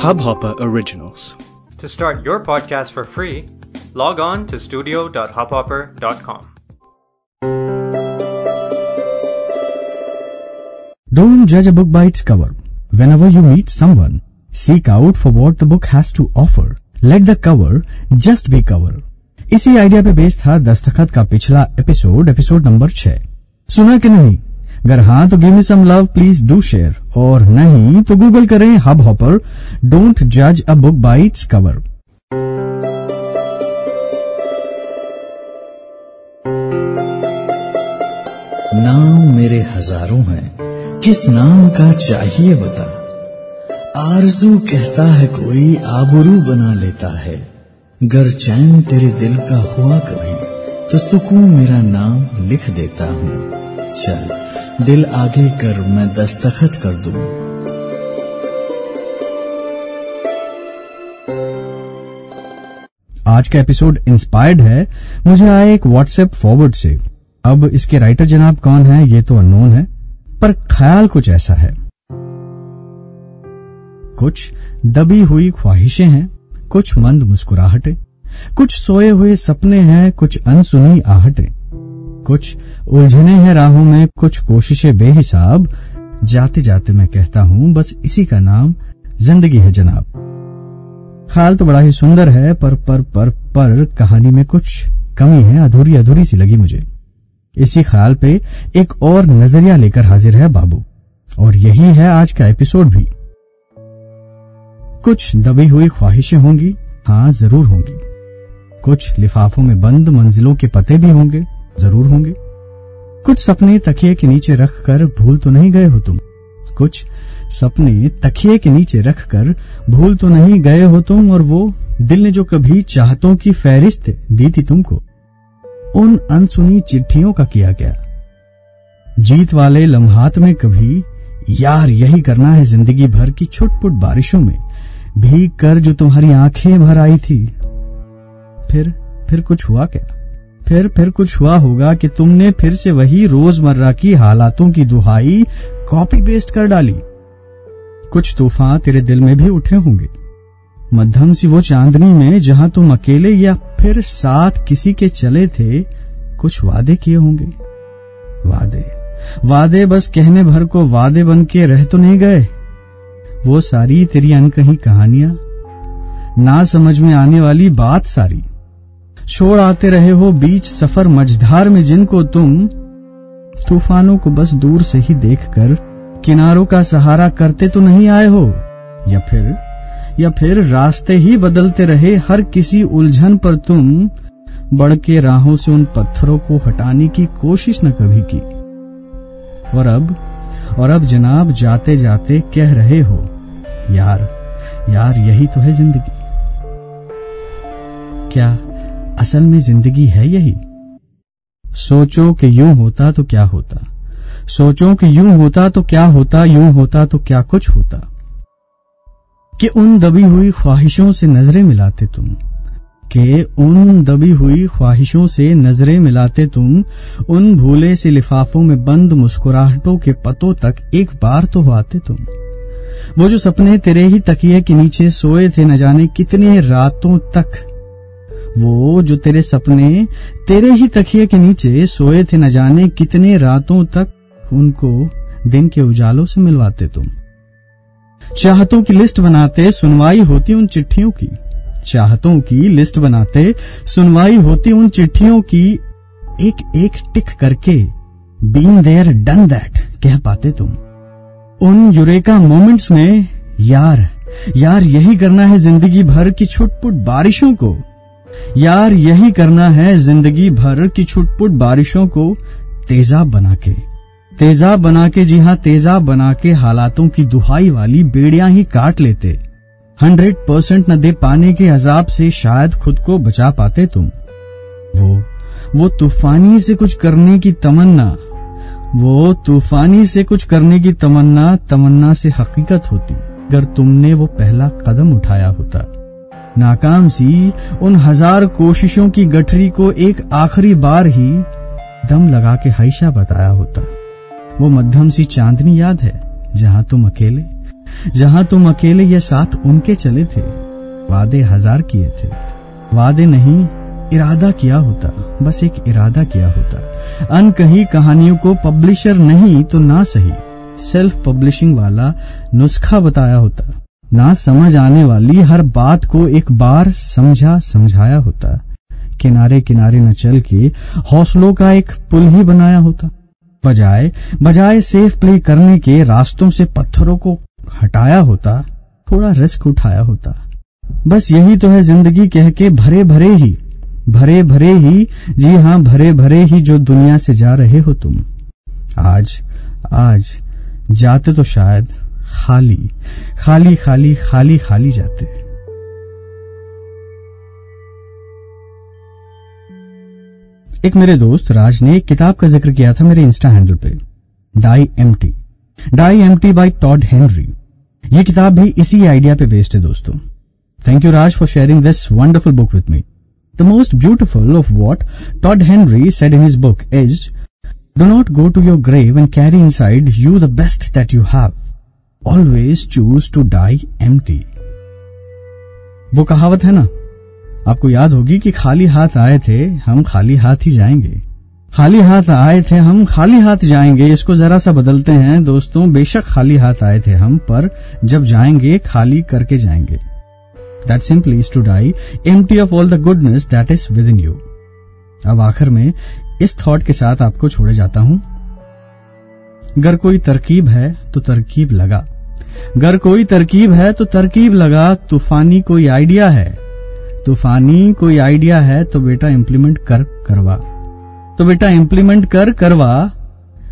Hubhopper Originals. To start your podcast for free, log on to studio.hubhopper.com. Don't judge a book by its cover. Whenever you meet someone, seek out for what the book has to offer. Let the cover just be cover. इसी idea पे based था दस्तखत का पिछला episode episode number छह सुना कि नहीं अगर हाँ तो give me some love please do share और नहीं तो गूगल करें हब हॉपर डोंट जज a book by its cover नाम मेरे हज़ारों हैं, किस नाम का चाहिए बता? आरज़ू कहता है कोई, आबरू बना लेता है। गर चैन तेरे दिल का हुआ कभी तो सुकून मेरा नाम लिख देता हूँ। चल। दिल आगे कर मैं दस्तखत कर दूँ। आज का एपिसोड इंस्पायर्ड है। मुझे आया एक व्हाट्सएप फॉरवर्ड से। अब इसके राइटर जनाब कौन है, ये तो अननोन है, पर ख्याल कुछ ऐसा है। कुछ दबी हुई ख्वाहिशें हैं, कुछ मंद मुस्कुराहटें, कुछ सोए हुए सपने हैं, कुछ अनसुनी आहटें। कुछ उलझने हैं राहों में, कुछ कोशिशें बेहिसाब। जाते जाते मैं कहता हूँ, बस इसी का नाम ज़िंदगी है जनाब। ख्याल तो बड़ा ही सुंदर है, पर पर पर पर कहानी में कुछ कमी है, अधूरी अधूरी सी लगी मुझे। इसी ख्याल पे एक और नज़रिया लेकर हाजिर है बाबू, और यही है आज का एपिसोड भी। कुछ दबी हुई ख्वाहिशें होंगी हाँ ज़रूर होंगी। कुछ लिफाफों में बंद मंजिलों के पते भी होंगे ज़रूर होंगे। कुछ सपने तकिए के नीचे रखकर भूल तो नहीं गए हो तुम। कुछ सपने तकिए के नीचे रखकर भूल तो नहीं गए हो तुम और वो दिल ने जो कभी चाहतों की फहरिस्त दी थी तुमको, उन अनसुनी चिट्ठियों का किया गया। जीत वाले लम्हात में कभी यार यही करना है ज़िंदगी भर की छुटपुट बारिशों में। भीग कर जो तुम्हारी आँखें भर आई थी, फिर फिर कुछ हुआ क्या? फिर फिर कुछ हुआ होगा कि तुमने फिर से वही रोज़मर्रा की हालातों की दुहाई कॉपी पेस्ट कर डाली। कुछ तूफ़ान तेरे दिल में भी उठे होंगे। मध्यम सी वो चांदनी में जहाँ तुम अकेले या फिर साथ किसी के चले थे, कुछ वादे किए होंगे। वादे। वादे बस कहने भर को वादे बन के रह तो नहीं गए। वो सारी तेरी अनकही कहानियाँ। ना समझ में आने वाली बात सारी। छोड़ आते रहे हो बीच सफ़र मझधार में जिनको तुम तूफानों को बस दूर से ही देखकर किनारों का सहारा करते तो नहीं आए हो? या फिर या फिर रास्ते ही बदलते रहे हर किसी उलझन पर तुम बढ़ के राहों से उन पत्थरों को हटाने की कोशिश न कभी की? और अब और अब जनाब जाते जाते कह रहे हो, यार यार यही तो है ज़िंदगी। क्या असल में ज़िंदगी है यही। सोचो कि यूँ होता तो क्या होता। सोचो कि यूँ होता तो क्या होता, यूँ होता तो क्या कुछ होता। कि उन दबी हुई ख्वाहिशों से नज़रें मिलाते तुम। कि उन दबी हुई ख्वाहिशों से नज़रें मिलाते तुम। उन भूले से लिफाफों में बंद मुस्कुराहटों के पतों तक एक बार तो आते तुम। वो जो सपने तेरे ही तकिए के नीचे सोए थे न जाने कितने रातों तक। वो जो तेरे सपने तेरे ही तकिए के नीचे सोए थे न जाने कितने रातों तक उनको दिन के उजालों से मिलवाते तुम। चाहतों की लिस्ट बनाते सुनवाई होती उन चिट्ठियों की। चाहतों की लिस्ट बनाते सुनवाई होती उन चिट्ठियों की। एक एक टिक करके बीन देयर डन दैट कह पाते तुम। उन यूरेका मोमेंट्स में, यार यार यही करना है ज़िंदगी भर की छुटपुट बारिशों को। यार, यही करना है ज़िंदगी भर की छुटपुट बारिशों को तेजाब बना के तेजाब बना के जी हाँ तेजाब बना के हालातों की दुहाई वाली बेड़ियाँ ही काट लेते। हंड्रेड परसेंट न दे पाने के अजाब से शायद खुद को बचा पाते तुम। वो वो तूफानी से कुछ करने की तमन्ना। वो तूफानी से कुछ करने की तमन्ना तमन्ना से हकीकत होती, अगर तुमने वो पहला कदम उठाया होता। नाकाम सी उन हज़ार कोशिशों की गठरी को एक आखिरी बार ही दम लगा के हाइशा बताया होता। वो मध्यम सी चांदनी याद है, जहाँ तुम अकेले, जहाँ तुम अकेले ये साथ उनके चले थे, वादे हज़ार किए थे। वादे नहीं, इरादा किया होता, बस एक इरादा किया होता। अनकही कहानियों को पब्लिशर नहीं तो ना सही, सेल्फ पब्लिशिंग वाला नुस्खा बताया होता। ना समझ आने वाली हर बात को एक बार समझा समझाया होता। किनारे किनारे न चल के हौसलों का एक पुल ही बनाया होता। बजाय बजाय सेफ़ प्ले करने के रास्तों से पत्थरों को हटाया होता, थोड़ा रिस्क उठाया होता। बस यही तो है ज़िंदगी कह के भरे भरे ही, भरे भरे ही, जी हाँ भरे भरे ही जो दुनिया से जा रहे हो तुम। आज आज, जाते तो शायद। खाली खाली खाली खाली खाली जाते। एक मेरे दोस्त राज ने एक किताब का ज़िक्र किया था मेरे इंस्टा हैंडल पे, die empty die empty by Todd Henry. ये किताब भी इसी आइडिया पे बेस्ड है दोस्तों। Thank you Raj for sharing this wonderful book with me the most beautiful of what Todd Henry said in his book is do not go to your grave and carry inside you the best that you have always choose to die M वो कहावत है ना? आपको याद होगी कि खाली हाथ आए थे, हम खाली हाथ ही जाएँगे। खाली हाथ आए थे, हम खाली हाथ जाएँगे। इसको जरा सा बदलते हैं, दोस्तों, बेशक खाली हाथ आए थे हम, पर जब जाएँगे, खाली करके जाएँगे। That simply to die empty of all the goodness that is within you अब आखिर में इस थॉट के साथ आपको छोड़े जाता हूँ। अगर कोई तरकीब है तो तरकीब लगा। अगर कोई तरकीब है तो तरकीब लगा, तूफानी कोई आइडिया है। तूफानी कोई आइडिया है तो बेटा इम्प्लीमेंट कर, करवा। तो बेटा इम्प्लीमेंट कर, करवा।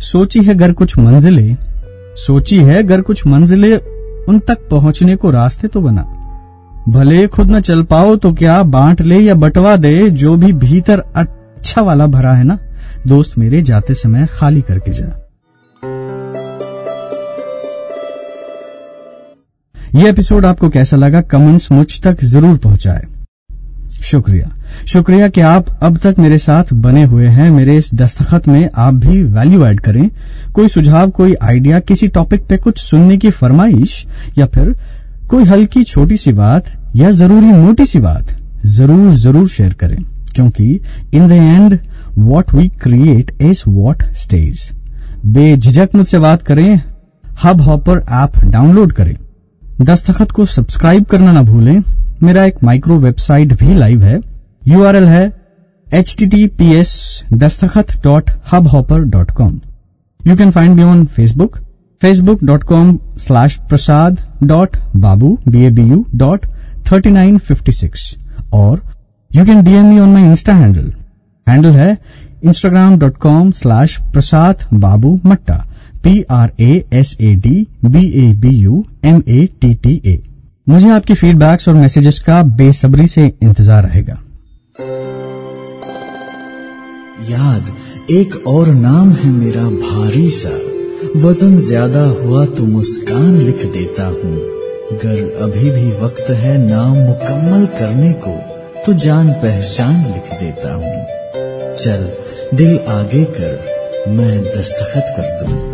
सोची है अगर कुछ मंजिले, सोची है अगर कुछ मंजिले, उन तक पहुँचने को रास्ते तो बना। भले खुद न चल पाओ तो क्या बांट ले या बटवा दे, जो भी भीतर अच्छा वाला भरा है ना, दोस्त मेरे जाते समय खाली करके जा। ये एपिसोड आपको कैसा लगा, कमेंट्स मुझ तक ज़रूर पहुँचाए। शुक्रिया। शुक्रिया कि आप अब तक मेरे साथ बने हुए हैं। मेरे इस दस्तखत में आप भी वैल्यू ऐड करें। कोई सुझाव, कोई आइडिया किसी टॉपिक पे कुछ सुनने की फरमाइश, या फिर कोई हल्की छोटी सी बात, या ज़रूरी मोटी सी बात, ज़रूर ज़रूर शेयर करें। क्योंकि in the end what we create is what stays बेझिझक मुझसे बात करें। हब हॉपर ऐप डाउनलोड करें। दस्तखत को सब्सक्राइब करना ना भूलें। मेरा एक माइक्रो वेबसाइट भी लाइव है। यूआरएल है H T T P S Dastakhat dot Hubhopper dot com you can find me on Facebook Facebook dot com slash Prasad dot Babu B A B U dot thirty nine fifty six और you can DM me on my insta handle handle है Instagram dot com slash Prasad Babu Matta P R A S A D B A B U M A T T A मुझे आपकी feedbacks और messages का बेसब्री से इंतज़ार रहेगा। याद, एक और नाम है मेरा भारी सा। वज़न ज़्यादा हुआ तो मुस्कान लिख देता हूँ। अगर अभी भी वक्त है नाम मुकम्मल करने को तो जान पहचान लिख देता हूँ। चल, दिल आगे कर, मैं दस्तखत कर दूँ।